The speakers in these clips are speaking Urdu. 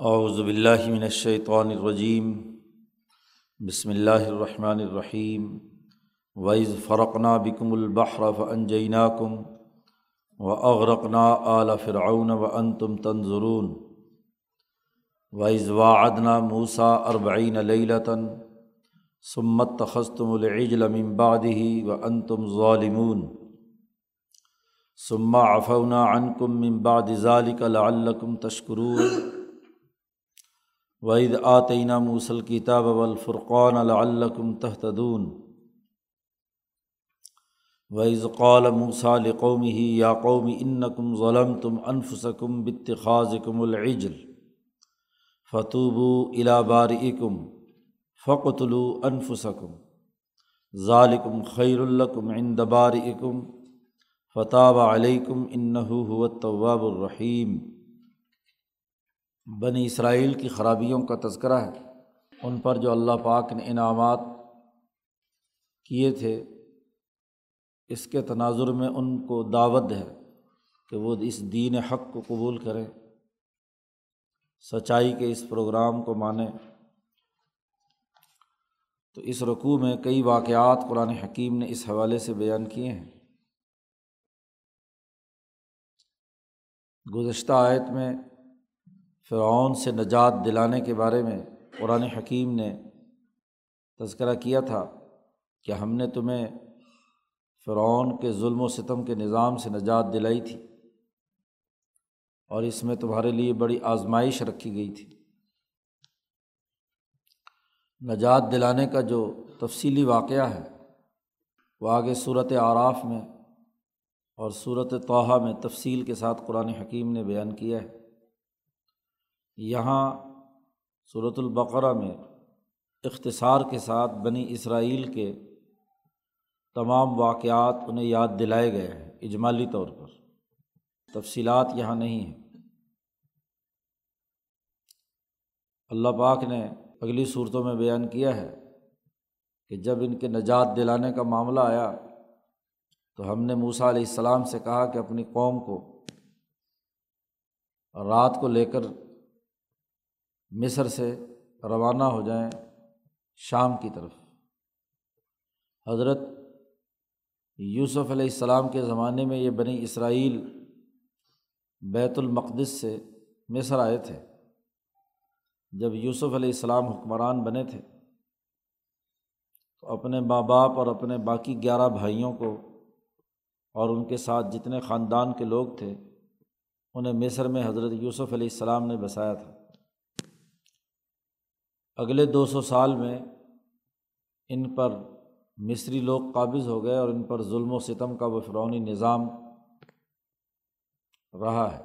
اعوذ باللہ من الشیطان الرجیم، بسم اللہ الرحمن الرحیم وعز فرقنا بکم البحر فانجیناکم و اغرقنا آل فرعون و انتم تنظرون وعز واعدنا موسیٰ اربعین لیلتا وعید آتینہ موسل کتاب الفرقان العلکم تحتدون وعز قال موسال قومی ہی یا قومی انکم ظلم تم انفسکم بتخاذ کم العجل فتوبو الا بارئکم فقتلو انفسکم ذالکم خیر الکم عند بارئکم فتاب علیکم انہو الرحیم بنی اسرائیل کی خرابیوں کا تذکرہ ہے۔ ان پر جو اللہ پاک نے انعامات کیے تھے، اس کے تناظر میں ان کو دعوت ہے کہ وہ اس دین حق کو قبول کریں۔ سچائی کے اس پروگرام کو مانیں۔ تو اس رقوع میں کئی واقعات قرآن حکیم نے اس حوالے سے بیان کیے ہیں۔ گزشتہ آیت میں فرعون سے نجات دلانے کے بارے میں قرآن حکیم نے تذکرہ کیا تھا کہ ہم نے تمہیں فرعون کے ظلم و ستم کے نظام سے نجات دلائی تھی اور اس میں تمہارے لیے بڑی آزمائش رکھی گئی تھی۔ نجات دلانے کا جو تفصیلی واقعہ ہے، وہ آگے صورت آراف میں اور صورت توحہ میں تفصیل کے ساتھ قرآن حکیم نے بیان کیا ہے۔ یہاں صورت البقرہ میں اختصار کے ساتھ بنی اسرائیل کے تمام واقعات انہیں یاد دلائے گئے ہیں، اجمالی طور پر۔ تفصیلات یہاں نہیں ہیں۔ اللہ پاک نے اگلی صورتوں میں بیان کیا ہے کہ جب ان کے نجات دلانے کا معاملہ آیا تو ہم نے موسا علیہ السلام سے کہا کہ اپنی قوم کو رات کو لے کر مصر سے روانہ ہو جائیں شام کی طرف۔ حضرت یوسف علیہ السلام کے زمانے میں یہ بنی اسرائیل بیت المقدس سے مصر آئے تھے۔ جب یوسف علیہ السلام حکمران بنے تھے، تو اپنے ماں باپ اور اپنے باقی گیارہ بھائیوں کو اور ان کے ساتھ جتنے خاندان کے لوگ تھے، انہیں مصر میں حضرت یوسف علیہ السلام نے بسایا تھا۔ اگلے دو سو سال میں ان پر مصری لوگ قابض ہو گئے اور ان پر ظلم و ستم کا وہ فرونی نظام رہا ہے۔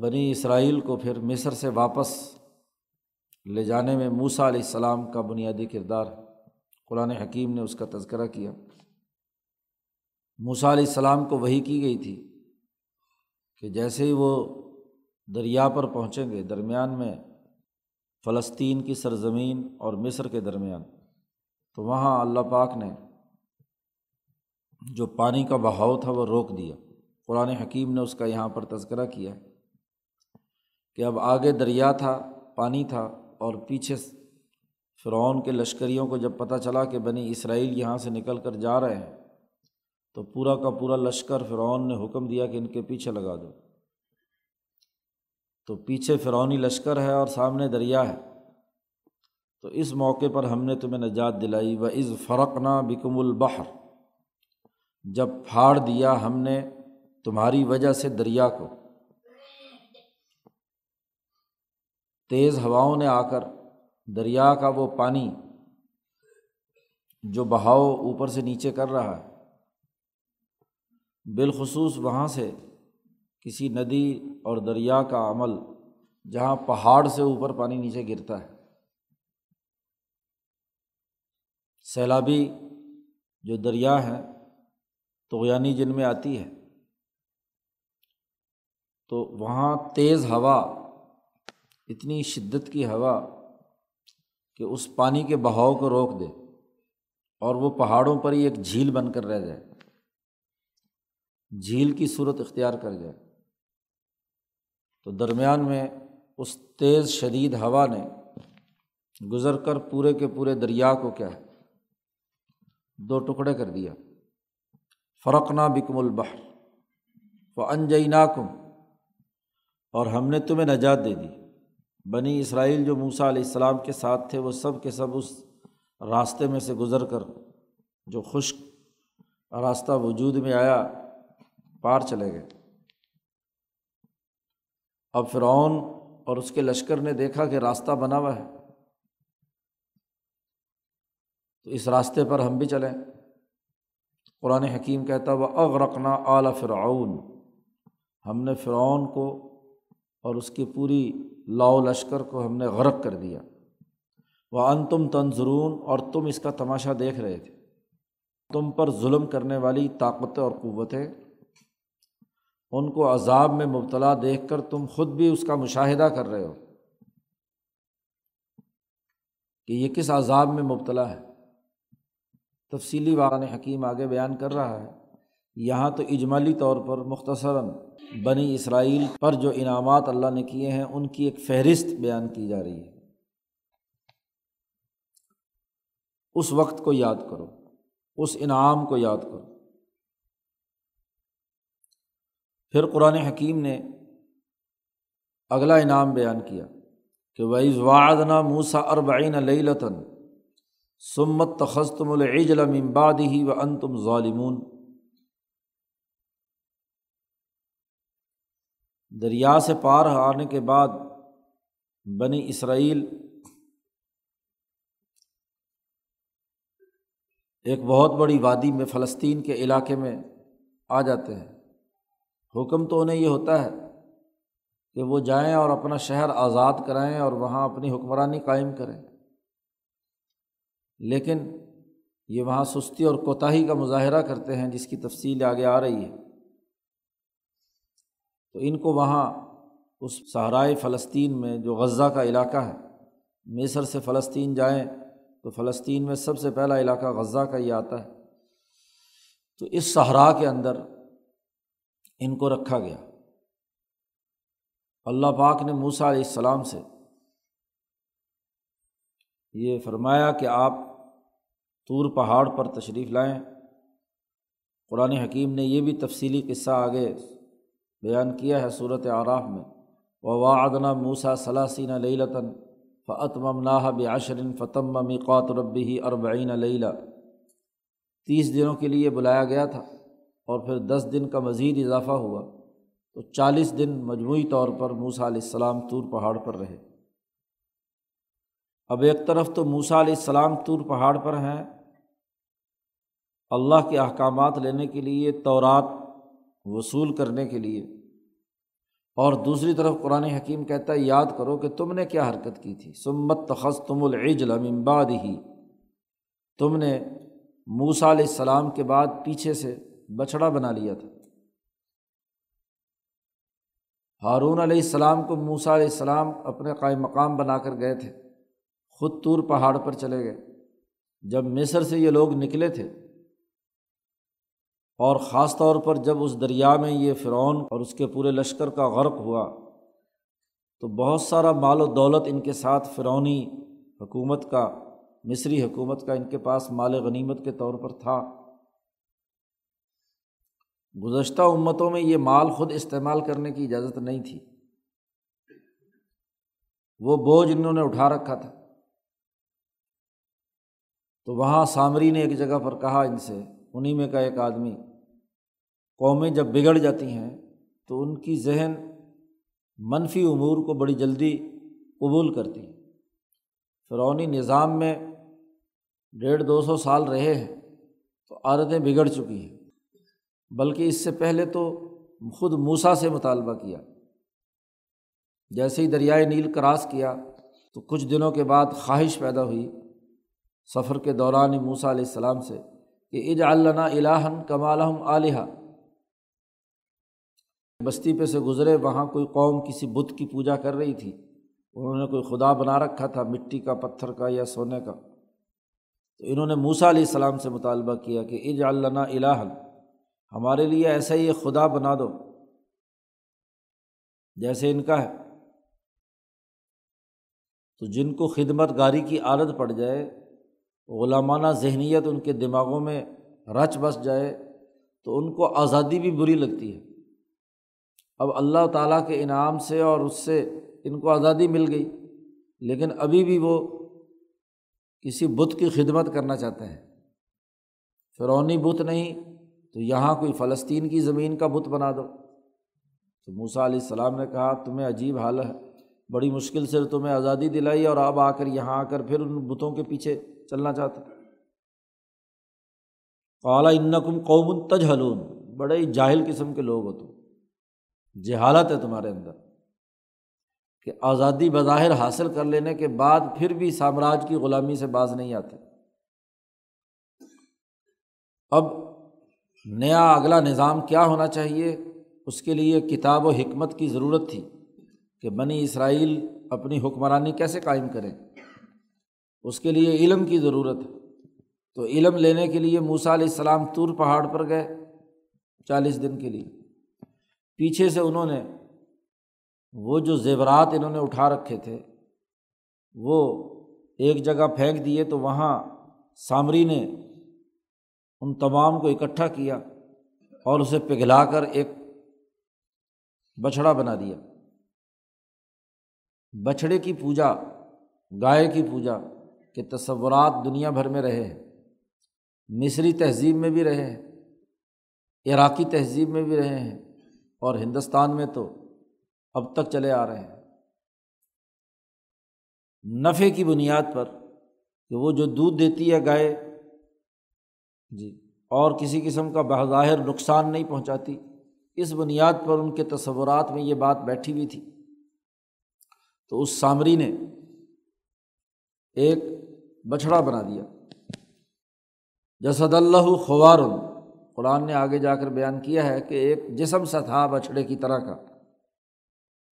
بنی اسرائیل کو پھر مصر سے واپس لے جانے میں موسا علیہ السلام کا بنیادی کردار قرآن حکیم نے اس کا تذکرہ کیا۔ موسا علیہ السلام کو وہی کی گئی تھی کہ جیسے ہی وہ دریا پر پہنچیں گے، درمیان میں فلسطین کی سرزمین اور مصر کے درمیان۔ تو وہاں اللہ پاک نے جو پانی کا بہاؤ تھا وہ روک دیا۔ قرآن حکیم نے اس کا یہاں پر تذکرہ کیا کہ اب آگے دریا تھا، پانی تھا اور پیچھے فرعون کے لشکریوں کو جب پتہ چلا کہ بنی اسرائیل یہاں سے نکل کر جا رہے ہیں، تو پورا کا پورا لشکر فرعون نے حکم دیا کہ ان کے پیچھے لگا دو۔ تو پیچھے فرونی لشکر ہے اور سامنے دریا ہے۔ تو اس موقع پر ہم نے تمہیں نجات دلائی۔ و از فرق نہ بکم البحر۔ جب پھاڑ دیا ہم نے تمہاری وجہ سے دریا کو۔ تیز ہواؤں نے آ کر دریا کا وہ پانی جو بہاؤ اوپر سے نیچے کر رہا ہے، بالخصوص وہاں سے کسی ندی اور دریا کا عمل جہاں پہاڑ سے اوپر پانی نیچے گرتا ہے۔ سیلابی جو دریا ہے تو یعنی جن میں آتی ہے، تو وہاں تیز ہوا، اتنی شدت کی ہوا کہ اس پانی کے بہاؤ کو روک دے اور وہ پہاڑوں پر ہی ایک جھیل بن کر رہ جائے۔ جھیل کی صورت اختیار کر جائے۔ تو درمیان میں اس تیز شدید ہوا نے گزر کر پورے کے پورے دریا کو کیا ہے، دو ٹکڑے کر دیا۔ فرق نہ بکم البحر و انجئی ناکم اور ہم نے تمہیں نجات دے دی۔ بنی اسرائیل جو موسا علیہ السلام کے ساتھ تھے، وہ سب کے سب اس راستے میں سے گزر کر جو خشک راستہ وجود میں آیا، پار چلے گئے۔ اب فرعون اور اس کے لشکر نے دیکھا کہ راستہ بنا ہوا ہے۔ تو اس راستے پر ہم بھی چلیں۔ قرآن حکیم کہتا وہ اغرقنا اعلیٰ فرعون۔ ہم نے فرعون کو اور اس کی پوری لاؤ لشکر کو ہم نے غرق کر دیا۔ وہ ان تم تنظرون۔ اور تم اس کا تماشا دیکھ رہے تھے۔ تم پر ظلم کرنے والی طاقتیں اور قوتیں ان کو عذاب میں مبتلا دیکھ کر تم خود بھی اس کا مشاہدہ کر رہے ہو کہ یہ کس عذاب میں مبتلا ہے؟ تفصیلی واقع حکیم آگے بیان کر رہا ہے۔ یہاں تو اجمالی طور پر مختصراً بنی اسرائیل پر جو انعامات اللہ نے کیے ہیں، ان کی ایک فہرست بیان کی جا رہی ہے۔ اس وقت کو یاد کرو، اس انعام کو یاد کرو۔ پھر قرآن حکیم نے اگلا انعام بیان کیا کہ وعز وعدنا موسا اربعین لطن سمت تخصتم العجل ممباد ہی و ان تم ظالمون دریا سے پار آنے کے بعد بنی اسرائیل ایک بہت بڑی وادی میں فلسطین کے علاقے میں آ جاتے ہیں۔ حکم تو انہیں یہ ہوتا ہے کہ وہ جائیں اور اپنا شہر آزاد کرائیں اور وہاں اپنی حکمرانی قائم کریں۔ لیکن یہ وہاں سستی اور کوتاہی کا مظاہرہ کرتے ہیں جس کی تفصیل آگے آ رہی ہے۔ تو ان کو وہاں اس صحرائے فلسطین میں جو غزہ کا علاقہ ہے مصر سے فلسطین جائیں تو فلسطین میں سب سے پہلا علاقہ غزہ کا یہ آتا ہے۔ تو اس صحرا کے اندر ان کو رکھا گیا۔ اللہ پاک نے موسا علیہ السلام سے یہ فرمایا کہ آپ طور پہاڑ پر تشریف لائیں۔ قرآن حکیم نے یہ بھی تفصیلی قصہ آگے بیان کیا ہے صورت آراف میں۔ وادنا موسا ثلاثین لطن اور پھر دس دن کا مزید اضافہ ہوا تو چالیس دن مجموعی طور پر موسا علیہ السلام طور پہاڑ پر رہے۔ اب ایک طرف تو موسا علیہ السلام طور پہاڑ پر ہیں۔ اللہ کے احکامات لینے کے لیے، تورات وصول کرنے کے لیے۔ اور دوسری طرف قرآن حکیم کہتا ہے، یاد کرو کہ تم نے کیا حرکت کی تھی۔ سمت تخص تم العجل امباد ہی تم نے موسا علیہ السلام کے بعد پیچھے سے بچھڑا بنا لیا تھا۔ ہارون علیہ السلام کو موسا علیہ السلام اپنے قائم مقام بنا کر گئے تھے۔ خود طور پہاڑ پر چلے گئے۔ جب مصر سے یہ لوگ نکلے تھے اور خاص طور پر جب اس دریا میں یہ فرعون اور اس کے پورے لشکر کا غرق ہوا، تو بہت سارا مال و دولت ان کے ساتھ فرعونی حکومت کا، مصری حکومت کا ان کے پاس مال غنیمت کے طور پر تھا۔ گزشتہ امتوں میں یہ مال خود استعمال کرنے کی اجازت نہیں تھی۔ وہ بوجھ انہوں نے اٹھا رکھا تھا۔ تو وہاں سامری نے ایک جگہ پر کہا ان سے انہیں میں کا ایک آدمی، قومیں جب بگڑ جاتی ہیں تو ان کی ذہن منفی امور کو بڑی جلدی قبول کرتی۔ فرونی نظام میں ڈیڑھ دو سو سال رہے ہیں تو عادتیں بگڑ چکی ہیں۔ بلکہ اس سے پہلے تو خود موسا سے مطالبہ کیا۔ جیسے ہی دریائے نیل کراس کیا تو کچھ دنوں کے بعد خواہش پیدا ہوئی سفر کے دوران موسا علیہ السلام سے کہ اج اللہ الہن کمالحم علیہ بستی پہ سے گزرے وہاں کوئی قوم کسی بت کی پوجا کر رہی تھی۔ انہوں نے کوئی خدا بنا رکھا تھا مٹی کا، پتھر کا یا سونے کا۔ تو انہوں نے موسا علیہ السلام سے مطالبہ کیا کہ اج اللہ الہن ہمارے لیے ایسا ہی خدا بنا دو جیسے ان کا ہے۔ تو جن کو خدمت گاری کی عادت پڑ جائے، غلامانہ ذہنیت ان کے دماغوں میں رچ بس جائے، تو ان کو آزادی بھی بری لگتی ہے۔ اب اللہ تعالیٰ کے انعام سے اور اس سے ان کو آزادی مل گئی، لیکن ابھی بھی وہ کسی بت کی خدمت کرنا چاہتے ہیں۔ فرونی بت نہیں تو یہاں کوئی فلسطین کی زمین کا بت بنا دو۔ تو موسا علیہ السلام نے کہا، تمہیں عجیب حال ہے۔ بڑی مشکل سے تمہیں آزادی دلائی اور اب آ کر یہاں آ کر پھر ان بتوں کے پیچھے چلنا چاہتے۔ اعلیٰ ان کم قوم تج ہلون بڑے ہی جاہل قسم کے لوگ ہو تم۔ جہالت ہے تمہارے اندر۔ کہ آزادی بظاہر حاصل کر لینے کے بعد پھر بھی سامراج کی غلامی سے باز نہیں آتے۔ اب نیا اگلا نظام کیا ہونا چاہیے؟ اس کے لیے کتاب و حکمت کی ضرورت تھی کہ بنی اسرائیل اپنی حکمرانی کیسے قائم کریں۔ اس کے لیے علم کی ضرورت ہے۔ تو علم لینے کے لیے موسا علیہ السلام طور پہاڑ پر گئے چالیس دن کے لیے۔ پیچھے سے انہوں نے وہ جو زیورات انہوں نے اٹھا رکھے تھے، وہ ایک جگہ پھینک دیے تو وہاں سامری نے ان تمام کو اکٹھا کیا اور اسے پگھلا کر ایک بچھڑا بنا دیا۔ بچھڑے کی پوجا، گائے کی پوجا کے تصورات دنیا بھر میں رہے ہیں۔ مصری تہذیب میں بھی رہے ہیں، عراقی تہذیب میں بھی رہے ہیں اور ہندوستان میں تو اب تک چلے آ رہے ہیں۔ نفے کی بنیاد پر کہ وہ جو دودھ دیتی ہے گائے جی اور کسی قسم کا بظاہر نقصان نہیں پہنچاتی۔ اس بنیاد پر ان کے تصورات میں یہ بات بیٹھی ہوئی تھی۔ تو اس سامری نے ایک بچھڑا بنا دیا۔ جسد اللہ خوار، قرآن نے آگے جا کر بیان کیا ہے کہ ایک جسم سا تھا بچھڑے کی طرح کا،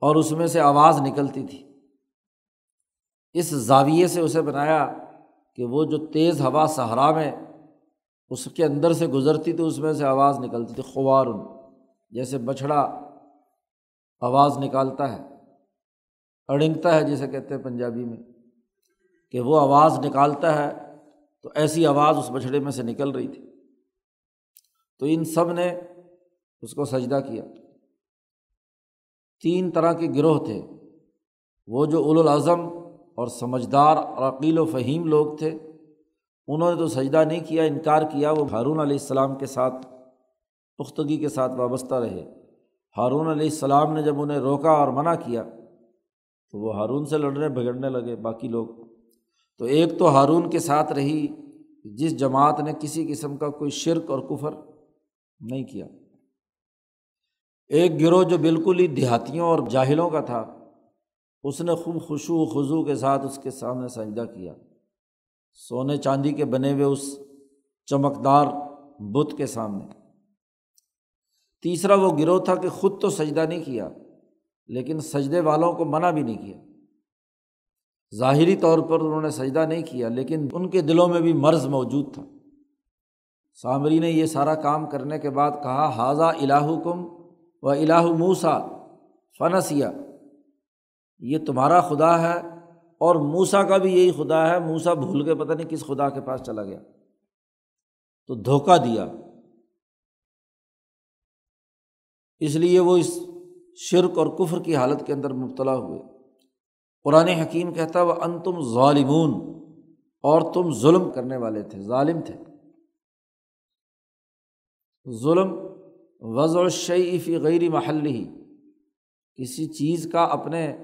اور اس میں سے آواز نکلتی تھی۔ اس زاویے سے اسے بنایا کہ وہ جو تیز ہوا صحرا میں اس کے اندر سے گزرتی تو اس میں سے آواز نکلتی تھی خوار جیسے بچھڑا آواز نکالتا ہے، اڑنگتا ہے جسے کہتے ہیں پنجابی میں، کہ وہ آواز نکالتا ہے تو ایسی آواز اس بچھڑے میں سے نکل رہی تھی۔ تو ان سب نے اس کو سجدہ کیا۔ تین طرح کے گروہ تھے۔ وہ جو الاظم اور سمجھدار اور عقیل و فہیم لوگ تھے انہوں نے تو سجدہ نہیں کیا، انکار کیا، وہ ہارون علیہ السلام کے ساتھ پختگی کے ساتھ وابستہ رہے۔ ہارون علیہ السلام نے جب انہیں روکا اور منع کیا، تو وہ ہارون سے لڑنے بگڑنے لگے، باقی لوگ۔ تو ایک تو ہارون کے ساتھ رہی، جس جماعت نے کسی قسم کا کوئی شرک اور کفر نہیں کیا۔ ایک گروہ جو بالکل ہی دیہاتیوں اور جاہلوں کا تھا، اس نے خوب خوشو خضو کے ساتھ اس کے سامنے سجدہ کیا۔ سونے چاندی کے بنے ہوئے اس چمکدار بت کے سامنے۔ تیسرا وہ گروہ تھا کہ خود تو سجدہ نہیں کیا، لیکن سجدے والوں کو منع بھی نہیں کیا۔ ظاہری طور پر انہوں نے سجدہ نہیں کیا، لیکن ان کے دلوں میں بھی مرض موجود تھا۔ سامری نے یہ سارا کام کرنے کے بعد کہا حاضہ الہ کم و الہ موسا فنسیا یہ تمہارا خدا ہے اور موسا کا بھی یہی خدا ہے موسا بھول کے پتہ نہیں کس خدا کے پاس چلا گیا۔ تو دھوکہ دیا۔ اس لیے وہ اس شرک اور کفر کی حالت کے اندر مبتلا ہوئے۔ قرآن حکیم کہتا وہ ان تم ظالمون۔ اور تم ظلم کرنے والے تھے، ظالم تھے۔ ظلم وضع فی غیر محل ہی کسی چیز کا اپنے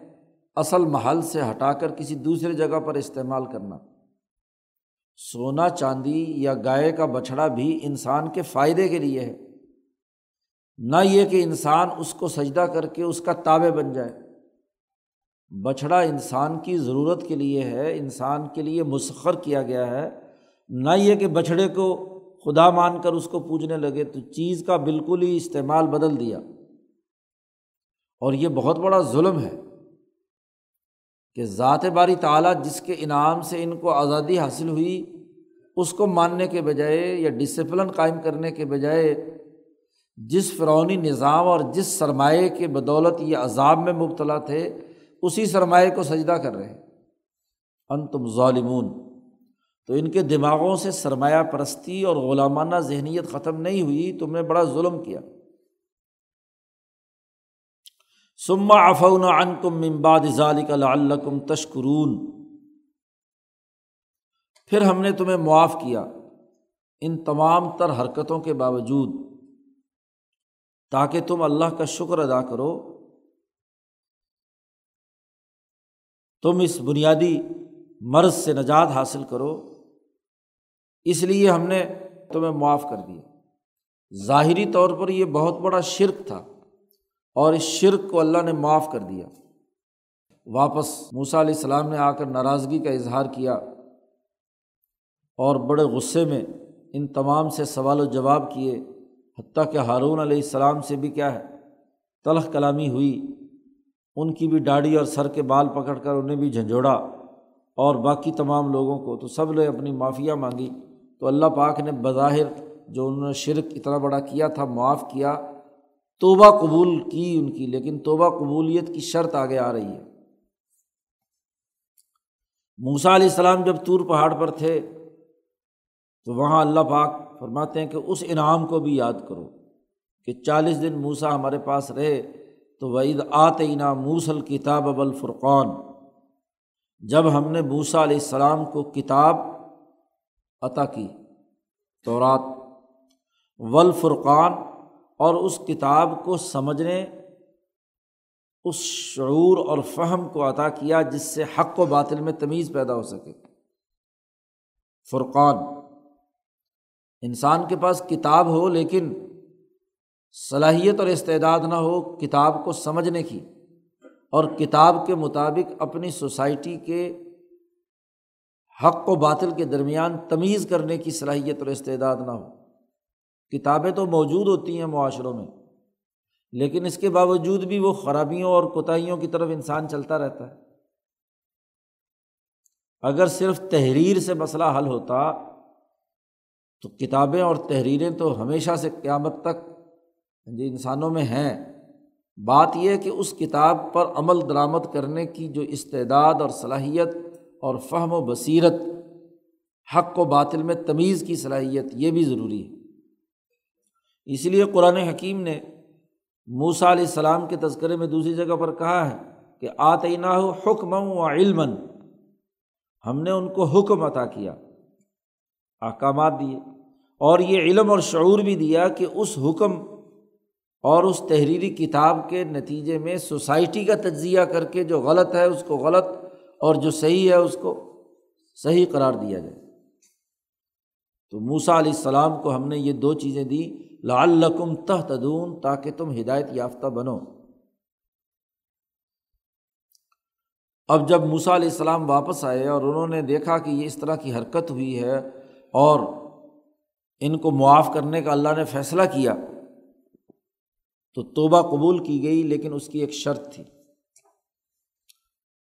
اصل محل سے ہٹا کر کسی دوسری جگہ پر استعمال کرنا۔ سونا، چاندی یا گائے کا بچھڑا بھی انسان کے فائدے کے لیے ہے۔ نہ یہ کہ انسان اس کو سجدہ کر کے اس کا تابع بن جائے۔ بچھڑا انسان کی ضرورت کے لیے ہے، انسان کے لیے مسخر کیا گیا ہے۔ نہ یہ کہ بچھڑے کو خدا مان کر اس کو پوجنے لگے، تو چیز کا بالکل ہی استعمال بدل دیا۔ اور یہ بہت بڑا ظلم ہے۔ کہ ذات باری تعلیٰ جس کے انعام سے ان کو آزادی حاصل ہوئی، اس کو ماننے کے بجائے یا ڈسپلن قائم کرنے کے بجائے، جس فرونی نظام اور جس سرمایہ کے بدولت یہ عذاب میں مبتلا تھے، اسی سرمایہ کو سجدہ کر رہے ان تم ظالمون۔ تو ان کے دماغوں سے سرمایہ پرستی اور غلامانہ ذہنیت ختم نہیں ہوئی، تم نے بڑا ظلم کیا۔ سما افون ان کم امباد ظالق الکم تشکرون۔ پھر ہم نے تمہیں معاف کیا ان تمام تر حرکتوں کے باوجود۔ تاکہ تم اللہ کا شکر ادا کرو۔ تم اس بنیادی مرض سے نجات حاصل کرو۔ اس لیے ہم نے تمہیں معاف کر دیا۔ ظاہری طور پر یہ بہت بڑا شرک تھا۔ اور اس شرک کو اللہ نے معاف کر دیا۔ واپس موسا علیہ السلام نے آ کر ناراضگی کا اظہار کیا اور بڑے غصے میں ان تمام سے سوال و جواب کیے۔ حتیٰ کہ ہارون علیہ السلام سے بھی کیا ہے، تلخ کلامی ہوئی۔ ان کی بھی ڈاڑی اور سر کے بال پکڑ کر انہیں بھی جھنجھوڑا اور باقی تمام لوگوں کو تو سب نے اپنی معافیا مانگی۔ تو اللہ پاک نے بظاہر جو انہوں نے شرک اتنا بڑا کیا تھا، معاف کیا توبہ قبول کی ان کی، لیکن توبہ قبولیت کی شرط آگے آ رہی ہے۔ موسا علیہ السلام جب طور پہاڑ پر تھے، تو وہاں اللہ پاک فرماتے ہیں کہ اس انعام کو بھی یاد کرو کہ چالیس دن موسا ہمارے پاس رہے، تو وعید آتے انعام موسل کتاب اب الفرقان جب ہم نے موسا علیہ السلام کو کتاب عطا کی تو رات ولفرقان اور اس کتاب کو سمجھنے، اس شعور اور فہم کو عطا کیا جس سے حق و باطل میں تمیز پیدا ہو سکے۔ فرقان، انسان کے پاس کتاب ہو لیکن صلاحیت اور استعداد نہ ہو کتاب کو سمجھنے کی، اور کتاب کے مطابق اپنی سوسائٹی کے حق و باطل کے درمیان تمیز کرنے کی صلاحیت اور استعداد نہ ہو۔ کتابیں تو موجود ہوتی ہیں معاشروں میں، لیکن اس کے باوجود بھی وہ خرابیوں اور کوتاہیوں کی طرف انسان چلتا رہتا ہے۔ اگر صرف تحریر سے مسئلہ حل ہوتا، تو کتابیں اور تحریریں تو ہمیشہ سے قیامت تک جی انسانوں میں ہیں۔ بات یہ کہ اس کتاب پر عمل درآمد کرنے کی جو استعداد اور صلاحیت اور فہم و بصیرت، حق و باطل میں تمیز کی صلاحیت، یہ بھی ضروری ہے۔ اس لیے قرآن حکیم نے موسا علیہ السلام کے تذکرے میں دوسری جگہ پر کہا ہے کہ آتعینہ ہو حکم و علم ہم نے ان کو حکم عطا کیا، احکامات دیے، اور یہ علم اور شعور بھی دیا کہ اس حکم اور اس تحریری کتاب کے نتیجے میں سوسائٹی کا تجزیہ کر کے جو غلط ہے اس کو غلط اور جو صحیح ہے اس کو صحیح قرار دیا جائے۔ تو موسا علیہ السلام کو ہم نے یہ دو چیزیں دی لعلکم تہ تدون تاکہ تم ہدایت یافتہ بنو۔ اب جب موسا علیہ السلام واپس آئے اور انہوں نے دیکھا کہ یہ اس طرح کی حرکت ہوئی ہے اور ان کو معاف کرنے کا اللہ نے فیصلہ کیا، تو توبہ قبول کی گئی، لیکن اس کی ایک شرط تھی۔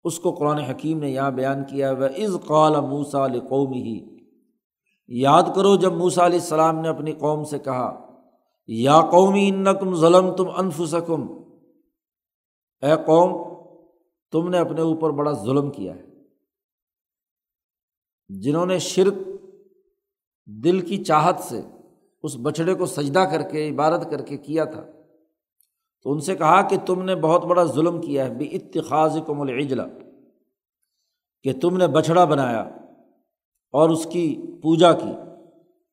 اس کو قرآن حکیم نے یہاں بیان کیا وہ از قال موسا علیہ قومی ہی یاد کرو، جب موسا علیہ السلام نے اپنی قوم سے کہا یا قومی ان کم ظلم تم انف سکم اے قوم، تم نے اپنے اوپر بڑا ظلم کیا ہے۔ جنہوں نے شرک دل کی چاہت سے اس بچھڑے کو سجدہ کر کے، عبادت کر کے کیا تھا۔ تو ان سے کہا کہ تم نے بہت بڑا ظلم کیا ہے بے اتخاذ کم العجلا کہ تم نے بچھڑا بنایا اور اس کی پوجا کی۔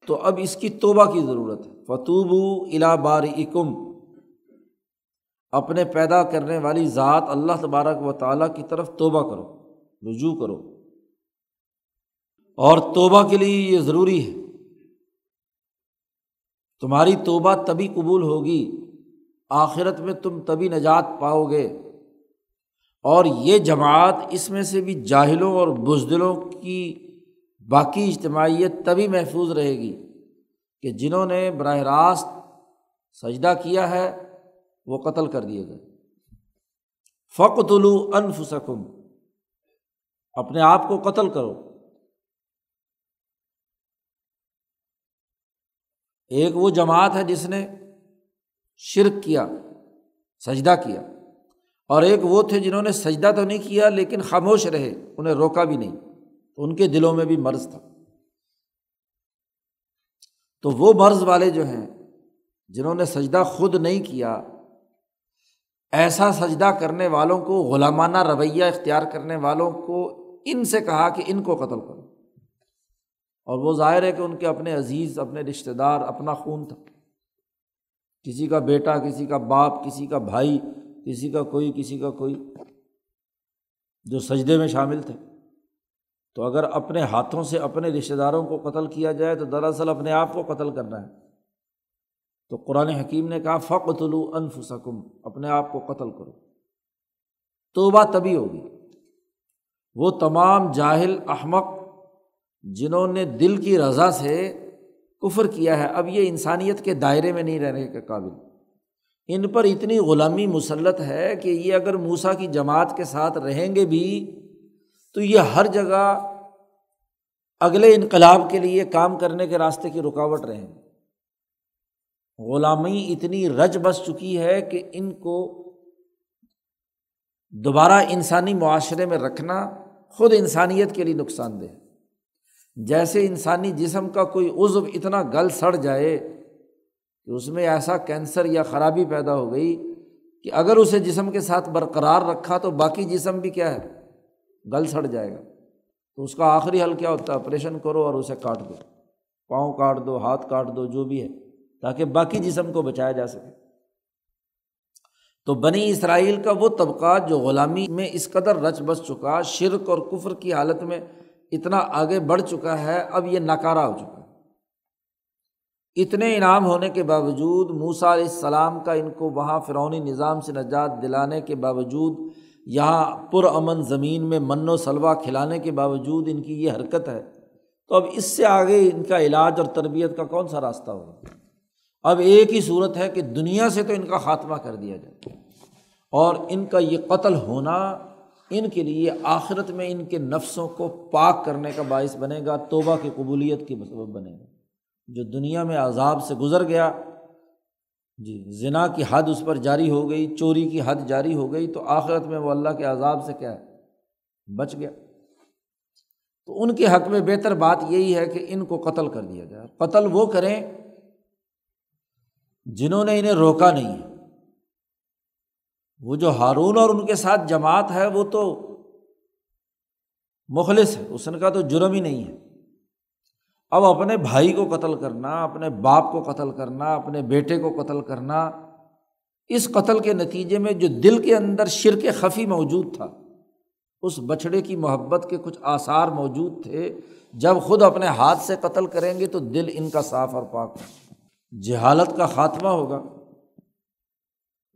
تو اب اس کی توبہ کی ضرورت ہے۔ فتوب الا بار اکم اپنے پیدا کرنے والی ذات اللہ تبارک و تعالیٰ کی طرف توبہ کرو، رجوع کرو۔ اور توبہ کے لیے یہ ضروری ہے۔ تمہاری توبہ تبھی قبول ہوگی، آخرت میں تم تبھی نجات پاؤ گے۔ اور یہ جماعت اس میں سے بھی جاہلوں اور بزدلوں کی باقی اجتماعیت تبھی محفوظ رہے گی کہ جنہوں نے براہ راست سجدہ کیا ہے، وہ قتل کر دیے گئے۔ فقت الو انف سکم اپنے آپ کو قتل کرو۔ ایک وہ جماعت ہے جس نے شرک کیا، سجدہ کیا۔ اور ایک وہ تھے جنہوں نے سجدہ تو نہیں کیا، لیکن خاموش رہے، انہیں روکا بھی نہیں۔ تو ان کے دلوں میں بھی مرض تھا۔ تو وہ مرض والے جو ہیں، جنہوں نے سجدہ خود نہیں کیا، ایسا سجدہ کرنے والوں کو، غلامانہ رویہ اختیار کرنے والوں کو ان سے کہا کہ ان کو قتل کرو۔ اور وہ ظاہر ہے کہ ان کے اپنے عزیز، اپنے رشتے دار، اپنا خون تھا۔ کسی کا بیٹا، کسی کا باپ، کسی کا بھائی، کسی کا کوئی، کسی کا کوئی جو سجدے میں شامل تھے۔ تو اگر اپنے ہاتھوں سے اپنے رشتے داروں کو قتل کیا جائے تو دراصل اپنے آپ کو قتل کرنا ہے۔ تو قرآن حکیم نے کہا فقت انف سکم اپنے آپ کو قتل کرو۔ توبہ تبھی ہوگی۔ وہ تمام جاہل احمق جنہوں نے دل کی رضا سے کفر کیا ہے، اب یہ انسانیت کے دائرے میں نہیں رہنے کے قابل۔ ان پر اتنی غلامی مسلط ہے کہ یہ اگر موسا کی جماعت کے ساتھ رہیں گے بھی تو یہ ہر جگہ اگلے انقلاب کے لیے کام کرنے کے راستے کی رکاوٹ رہیں گے غلامی اتنی رج بس چکی ہے کہ ان کو دوبارہ انسانی معاشرے میں رکھنا خود انسانیت کے لیے نقصان دہ جیسے انسانی جسم کا کوئی عزو اتنا گل سڑ جائے کہ اس میں ایسا کینسر یا خرابی پیدا ہو گئی کہ اگر اسے جسم کے ساتھ برقرار رکھا تو باقی جسم بھی کیا ہے؟ گل سڑ جائے گا۔ تو اس کا آخری حل کیا ہوتا ہے؟ آپریشن کرو اور اسے کاٹ دو۔ پاؤں کاٹ دو، ہاتھ کاٹ دو، جو بھی ہے، تاکہ باقی جسم کو بچایا جا سکے۔ تو بنی اسرائیل کا وہ طبقہ جو غلامی میں اس قدر رچ بس چکا، شرک اور کفر کی حالت میں اتنا آگے بڑھ چکا ہے، اب یہ ناکارہ ہو چکا ہے۔ اتنے انعام ہونے کے باوجود موسا علیہ السلام کا ان کو وہاں فرونی نظام سے نجات دلانے کے باوجود یہاں پرامن زمین میں من و سلوا کھلانے کے باوجود ان کی یہ حرکت ہے، تو اب اس سے آگے ان کا علاج اور تربیت کا کون سا راستہ ہوگا؟ اب ایک ہی صورت ہے کہ دنیا سے تو ان کا خاتمہ کر دیا جائے۔ اور ان کا یہ قتل ہونا ان کے لیے آخرت میں ان کے نفسوں کو پاک کرنے کا باعث بنے گا، توبہ کی قبولیت کی مسبب بنے گا۔ جو دنیا میں عذاب سے گزر گیا جی ذنا کی حد اس پر جاری ہو گئی، چوری کی حد جاری ہو گئی، تو آخرت میں وہ اللہ کے عذاب سے کیا ہے؟ بچ گیا۔ تو ان کے حق میں بہتر بات یہی ہے کہ ان کو قتل کر دیا جائے۔ قتل وہ کریں جنہوں نے انہیں روکا نہیں ہے۔ وہ جو ہارون اور ان کے ساتھ جماعت ہے، وہ تو مخلص ہے۔ اس کا تو جرم ہی نہیں ہے۔ اب اپنے بھائی کو قتل کرنا، اپنے باپ کو قتل کرنا، اپنے بیٹے کو قتل کرنا، اس قتل کے نتیجے میں جو دل کے اندر شرک خفی موجود تھا، اس بچھڑے کی محبت کے کچھ آثار موجود تھے، جب خود اپنے ہاتھ سے قتل کریں گے تو دل ان کا صاف اور پاک جہالت کا خاتمہ ہوگا۔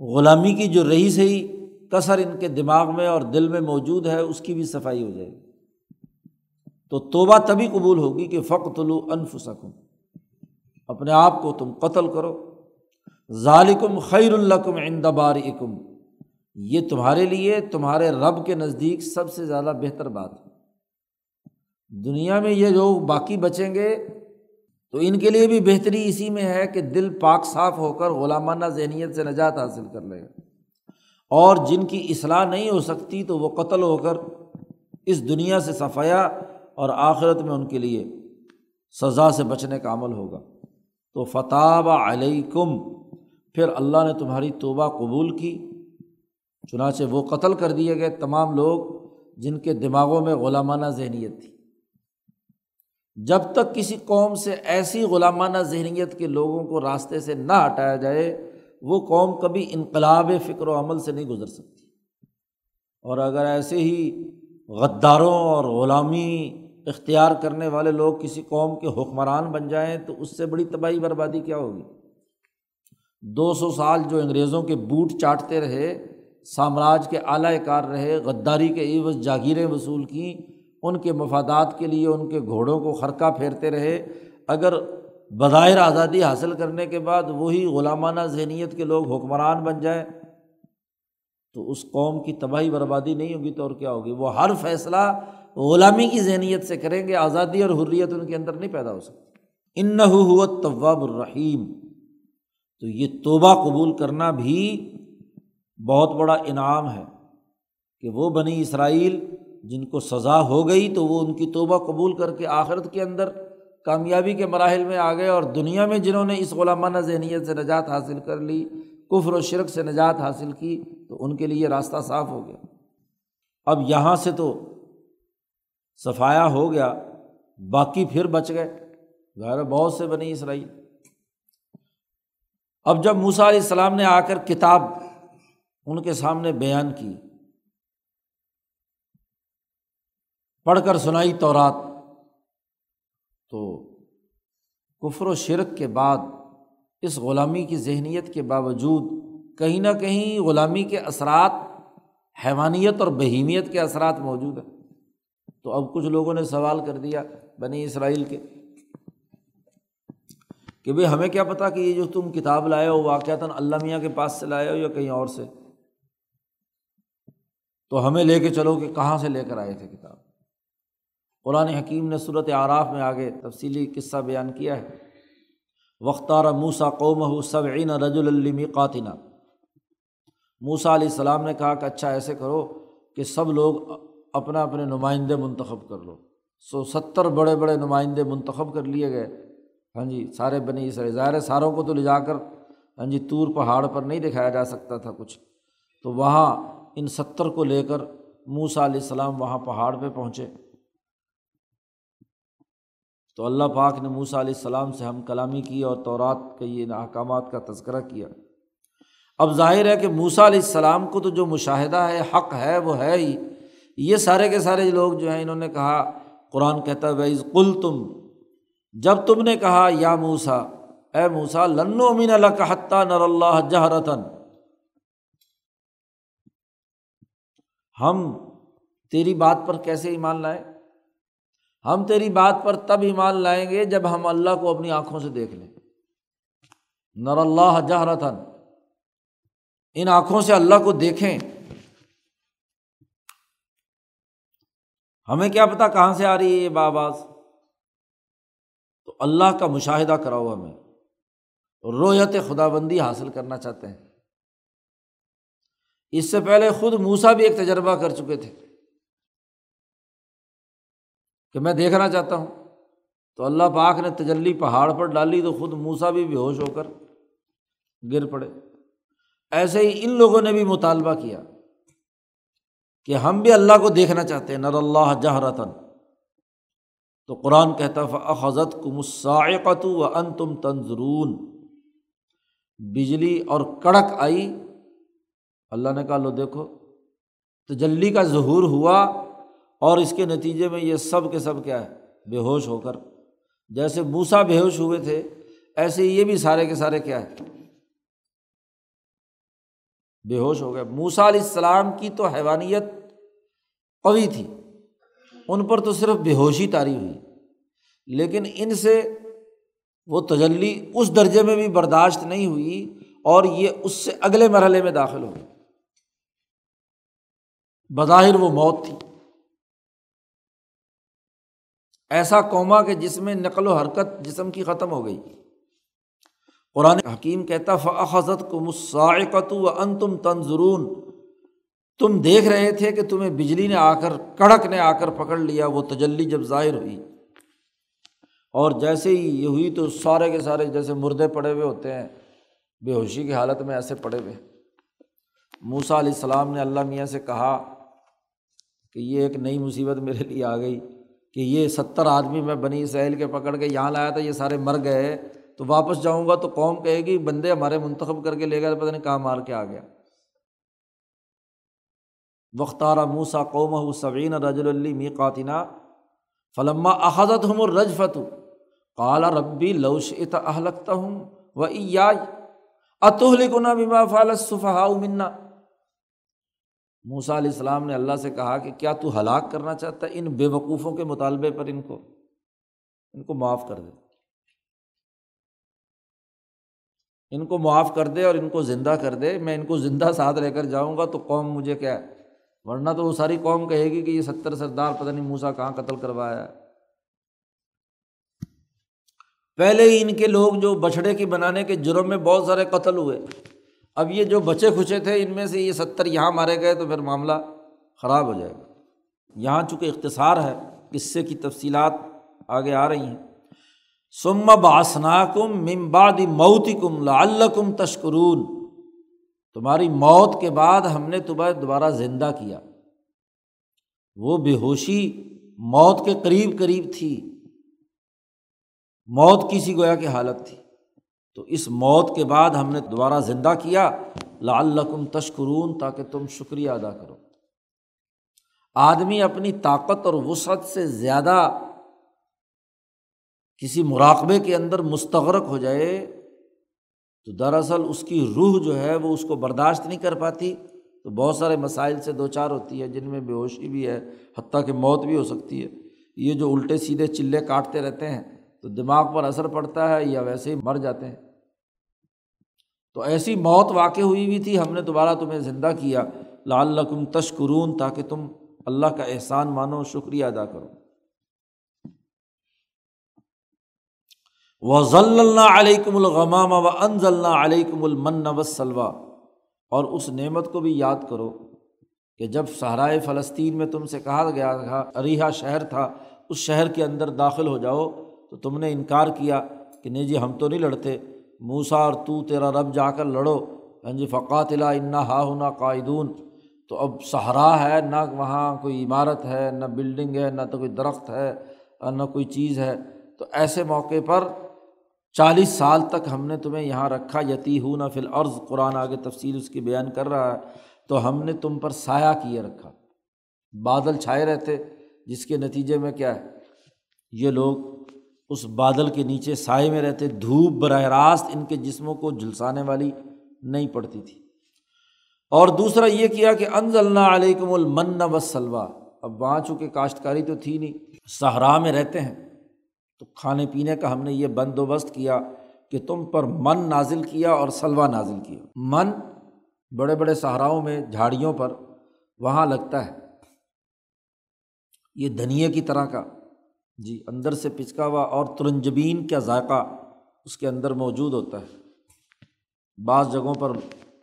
غلامی کی جو رہی سہی کثر ان کے دماغ میں اور دل میں موجود ہے، اس کی بھی صفائی ہو جائے گی۔ تو توبہ تبھی قبول ہوگی کہ فق طلوع انف سکوں اپنے آپ کو تم قتل کرو۔ ظالکم خیر الکم اندبار اکم یہ تمہارے لیے، تمہارے رب کے نزدیک سب سے زیادہ بہتر بات ہے۔ دنیا میں یہ جو باقی بچیں گے، تو ان کے لیے بھی بہتری اسی میں ہے کہ دل پاک صاف ہو کر غلامانہ ذہنیت سے نجات حاصل کر لے گا اور جن کی اصلاح نہیں ہو سکتی تو وہ قتل ہو کر اس دنیا سے صفایا اور آخرت میں ان کے لیے سزا سے بچنے کا عمل ہوگا۔ تو فتح علیکم پھر اللہ نے تمہاری توبہ قبول کی، چنانچہ وہ قتل کر دیے گئے تمام لوگ جن کے دماغوں میں غلامانہ ذہنیت تھی۔ جب تک کسی قوم سے ایسی غلامانہ ذہنیت کے لوگوں کو راستے سے نہ ہٹایا جائے، وہ قوم کبھی انقلاب فکر و عمل سے نہیں گزر سکتی۔ اور اگر ایسے ہی غداروں اور غلامی اختیار کرنے والے لوگ کسی قوم کے حکمران بن جائیں تو اس سے بڑی تباہی بربادی کیا ہوگی؟ دو سو سال جو انگریزوں کے بوٹ چاٹتے رہے، سامراج کے اعلی کار رہے، غداری کے عوض جاگیریں وصول کیں، ان کے مفادات کے لیے ان کے گھوڑوں کو خرقہ پھیرتے رہے، اگر بظاہر آزادی حاصل کرنے کے بعد وہی غلامانہ ذہنیت کے لوگ حکمران بن جائیں، تو اس قوم کی تباہی بربادی نہیں ہوگی تو اور کیا ہوگی؟ وہ ہر فیصلہ غلامی کی ذہنیت سے کریں گے، آزادی اور حریت ان کے اندر نہیں پیدا ہو سکتی۔ ان نہ طواب الرحیم۔ تو یہ توبہ قبول کرنا بھی بہت بڑا انعام ہے کہ وہ بنی اسرائیل جن کو سزا ہو گئی تو وہ ان کی توبہ قبول کر کے آخرت کے اندر کامیابی کے مراحل میں آ گئے اور دنیا میں جنہوں نے اس غلامانہ ذہنیت سے نجات حاصل کر لی، کفر و شرک سے نجات حاصل کی تو ان کے لیے راستہ صاف ہو گیا۔ اب یہاں سے تو صفایا ہو گیا، باقی پھر بچ گئے۔ ظاہر بہت سے بنی اسرائیل۔ اب جب موسا علیہ السلام نے آ کر کتاب ان کے سامنے بیان کی، پڑھ کر سنائی تو رات تو کفر و شرک کے بعد، اس غلامی کی ذہنیت کے باوجود، کہیں نہ کہیں غلامی کے اثرات، حیوانیت اور بہیمیت کے اثرات موجود ہیں۔ تو اب کچھ لوگوں نے سوال کر دیا بنی اسرائیل کے کہ بھائی ہمیں کیا پتا کہ یہ جو تم کتاب لائے ہو واقعات اللہ میاں کے پاس سے لائے ہو یا کہیں اور سے؟ تو ہمیں لے کے چلو کہ کہاں سے لے کر آئے تھے کتاب؟ قرآن حکیم نے صورت آراف میں آگے تفصیلی قصہ بیان کیا ہے۔ وختار موسا قوم صبعین رج المی قاتینہ موسا علیہ السلام نے کہا کہ اچھا ایسے کرو کہ سب لوگ اپنا اپنے نمائندے منتخب کر لو۔ سو ستر بڑے بڑے نمائندے منتخب کر لیے گئے۔ ہاں جی سارے بنی سارے ظاہر ساروں کو تو لے جا کر ہاں جی طور پہاڑ پر نہیں دکھایا جا سکتا تھا کچھ۔ تو وہاں ان ستر کو لے کر موسا علیہ السلام وہاں پہاڑ پہ پہنچے۔ تو اللہ پاک نے موسا علیہ السلام سے ہم کلامی کی اور تورات کے یہ احکامات کا تذکرہ کیا۔ اب ظاہر ہے کہ موسا علیہ السلام کو تو جو مشاہدہ ہے، حق ہے، وہ ہے ہی۔ یہ سارے کے سارے لوگ جو ہیں انہوں نے کہا، قرآن کہتا ہے ویز کل تم جب تم نے کہا، یا موسا اے موسا لنو امین اللہ کا حتیٰ نر اللہ جہرتن ہم تیری بات پر کیسے ایمان لائیں؟ ہم تیری بات پر تب ایمان لائیں گے جب ہم اللہ کو اپنی آنکھوں سے دیکھ لیں۔ نر اللہ جہرتن ان آنکھوں سے اللہ کو دیکھیں۔ ہمیں کیا پتا کہاں سے آ رہی ہے یہ باباز تو اللہ کا مشاہدہ کراؤ ہمیں رویت خدا بندی حاصل کرنا چاہتے ہیں۔ اس سے پہلے خود موسا بھی ایک تجربہ کر چکے تھے کہ میں دیکھنا چاہتا ہوں۔ تو اللہ پاک نے تجلی پہاڑ پر ڈالی تو خود موسا بھی بے ہوش ہو کر گر پڑے۔ ایسے ہی ان لوگوں نے بھی مطالبہ کیا۔ کہ ہم بھی اللہ کو دیکھنا چاہتے ہیں نر اللہ جہرتن تو قرآن کہتا حضرت کو مسائقت و ان تم تنظرون۔ بجلی اور کڑک آئی۔ اللہ نے کہا، لو دیکھو، تجلی کا ظہور ہوا اور اس کے نتیجے میں یہ سب کے سب کیا ہے، بے ہوش ہو کر۔ جیسے موسا بے ہوش ہوئے تھے، ایسے یہ بھی سارے کے سارے کیا ہے۔ بے ہوش ہو گئے۔ موسا علیہ السلام کی تو حیوانیت قوی تھی۔ ان پر تو صرف بے ہوشی تاری ہوئی۔ لیکن ان سے وہ تجلی اس درجے میں بھی برداشت نہیں ہوئی اور یہ اس سے اگلے مرحلے میں داخل ہو گئی۔ بظاہر وہ موت تھی۔ ایسا قوما کہ جس میں نقل و حرکت جسم کی ختم ہو گئی۔ قرآن حکیم کہتا فضت کو مسائقت و ان تم تنظرون۔ تم دیکھ رہے تھے کہ تمہیں بجلی نے آ کر کڑک نے آ کر پکڑ لیا، وہ تجلی جب ظاہر ہوئی۔ اور جیسے ہی یہ ہوئی تو سارے کے سارے جیسے مردے پڑے ہوئے ہوتے ہیں، بے ہوشی کی حالت میں ایسے پڑے ہوئے۔ موسا علیہ السلام نے اللہ میاں سے کہا کہ یہ ایک نئی مصیبت میرے لیے آ گئی کہ یہ ستر آدمی میں بنی سہیل کے پکڑ کے یہاں لایا تھا، یہ سارے مر گئے۔ تو واپس جاؤں گا تو قوم کہے گی، بندے ہمارے منتخب کر کے لے گئے، پتہ نہیں کہاں مار کے آ گیا۔ وختارہ موسا قوم صوین رج اللی می قاتینہ فلما احضت ہوں رج فتو کالا ربی لوش ات اہلکتا ہوں و اتحلکنا بما فعل صفحا منا۔ موسا علیہ السلام نے اللہ سے کہا کہ کیا تو ہلاک کرنا چاہتا ہے ان بے وقوفوں کے مطالبے پر ان کو؟ ان کو معاف کر دے۔ ان کو معاف کر دے اور ان کو زندہ کر دے، میں ان کو زندہ ساتھ لے کر جاؤں گا تو قوم مجھے کیا ہے؟ ورنہ تو وہ ساری قوم کہے گی کہ یہ ستر سردار پتہ نہیں موسا کہاں قتل کروایا ہے۔ پہلے ہی ان کے لوگ جو بچھڑے کی بنانے کے جرم میں بہت سارے قتل ہوئے۔ اب یہ جو بچے کھچے تھے، ان میں سے یہ ستر یہاں مارے گئے تو پھر معاملہ خراب ہو جائے گا۔ یہاں چونکہ اختصار ہے قصے کی تفصیلات آگے آ رہی ہیں۔ سم باسنا کم ممباد موتی کم لعلکم تشکرون۔ تمہاری موت کے بعد ہم نے تمہیں دوبارہ زندہ کیا۔ وہ بے ہوشی موت کے قریب قریب تھی۔ موت کسی گویا کی حالت تھی۔ تو اس موت کے بعد ہم نے دوبارہ زندہ کیا۔ لعلکم تشکرون تاکہ تم شکریہ ادا کرو۔ آدمی اپنی طاقت اور وسعت سے زیادہ کسی مراقبے کے اندر مستغرق ہو جائے تو دراصل اس کی روح جو ہے وہ اس کو برداشت نہیں کر پاتی۔ تو بہت سارے مسائل سے دو چار ہوتی ہے جن میں بے ہوشی بھی ہے، حتیٰ کہ موت بھی ہو سکتی ہے۔ یہ جو الٹے سیدھے چلے کاٹتے رہتے ہیں تو دماغ پر اثر پڑتا ہے یا ویسے ہی مر جاتے ہیں۔ تو ایسی موت واقع ہوئی ہوئی تھی، ہم نے دوبارہ تمہیں زندہ کیا۔ لال تشکرون تاکہ تم اللہ کا احسان مانو، شکریہ ادا کرو۔ و ضل اللہ علیکم الغمام و انض اللہ علیکم المن و سلوا اور اس نعمت کو بھی یاد کرو کہ جب صحرائے فلسطین میں تم سے کہا گیا تھا، اریحا شہر تھا، اس شہر کے اندر داخل ہو جاؤ، تو تم نے انکار کیا کہ نہیں جی ہم تو نہیں لڑتے۔ موسا اور تو تیرا رب جا کر لڑو۔ ہاں جی فقات لا انا ہا ہونا قائدون تو اب صحرا ہے، نہ وہاں کوئی عمارت ہے، نہ بلڈنگ ہے، نہ تو کوئی درخت ہے، نہ کوئی چیز ہے۔ تو ایسے موقع پر چالیس سال تک ہم نے تمہیں یہاں رکھا یتی ہوں نہ فل عرض قرآن آگے تفصیل اس کی بیان کر رہا ہے، تو ہم نے تم پر سایہ کیے رکھا۔ بادل چھائے رہتے، جس کے نتیجے میں کیا ہے؟ یہ لوگ اس بادل کے نیچے سائے میں رہتے، دھوپ براہ راست ان کے جسموں کو جھلسانے والی نہیں پڑتی تھی۔ اور دوسرا یہ کیا کہ انض اللہ علیکم المن و سلوا اب وہاں چونکہ کاشتکاری تو تھی نہیں، صحرا میں رہتے ہیں۔ تو کھانے پینے کا ہم نے یہ بندوبست کیا کہ تم پر من نازل کیا اور سلوا نازل کیا۔ من بڑے بڑے صحراؤں میں، جھاڑیوں پر، وہاں لگتا ہے۔ یہ دھنیے کی طرح کا۔ جی اندر سے پچکا ہوا اور ترنجبین کا ذائقہ اس کے اندر موجود ہوتا ہے۔ بعض جگہوں پر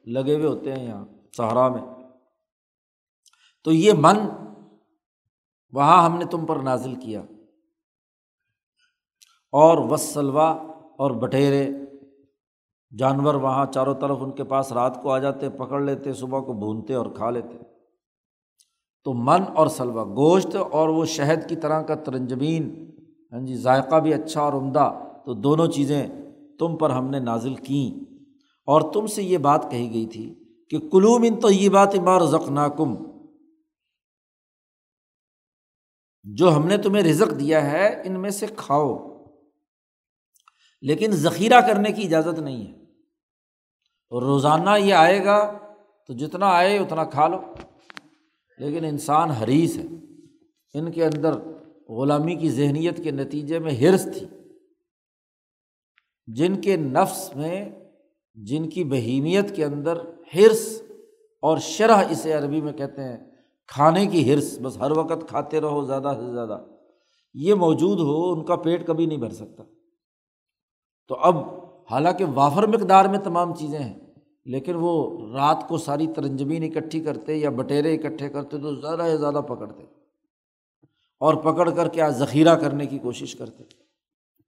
لگے ہوئے ہوتے ہیں یہاں صحرا میں۔ تو یہ من وہاں ہم نے تم پر نازل کیا۔ اور وسلوا اور بٹیرے جانور وہاں چاروں طرف ان کے پاس رات کو آ جاتے، پکڑ لیتے، صبح کو بھونتے اور کھا لیتے۔ تو من اور سلوا گوشت اور وہ شہد کی طرح کا ترنجمین ہاں جی ذائقہ بھی اچھا اور عمدہ۔ تو دونوں چیزیں تم پر ہم نے نازل کیں۔ اور تم سے یہ بات کہی گئی تھی کہ کلوم ان تو یہ بات ناکم جو ہم نے تمہیں رزق دیا ہے، ان میں سے کھاؤ۔ لیکن ذخیرہ کرنے کی اجازت نہیں ہے۔ روزانہ یہ آئے گا تو جتنا آئے اتنا کھا لو۔ لیکن انسان حریث ہے۔ ان کے اندر غلامی کی ذہنیت کے نتیجے میں ہرس تھی۔ جن کے نفس میں، جن کی بہیمیت کے اندر ہرس اور شرح اسے عربی میں کہتے ہیں، کھانے کی ہرس بس ہر وقت کھاتے رہو زیادہ سے زیادہ۔ یہ موجود ہو، ان کا پیٹ کبھی نہیں بھر سکتا۔ تو اب حالانکہ وافر مقدار میں تمام چیزیں ہیں، لیکن وہ رات کو ساری ترنجمین اکٹھی کرتے یا بٹیرے اکٹھے کرتے تو زیادہ سے زیادہ پکڑتے۔ اور پکڑ کر کیا ذخیرہ کرنے کی کوشش کرتے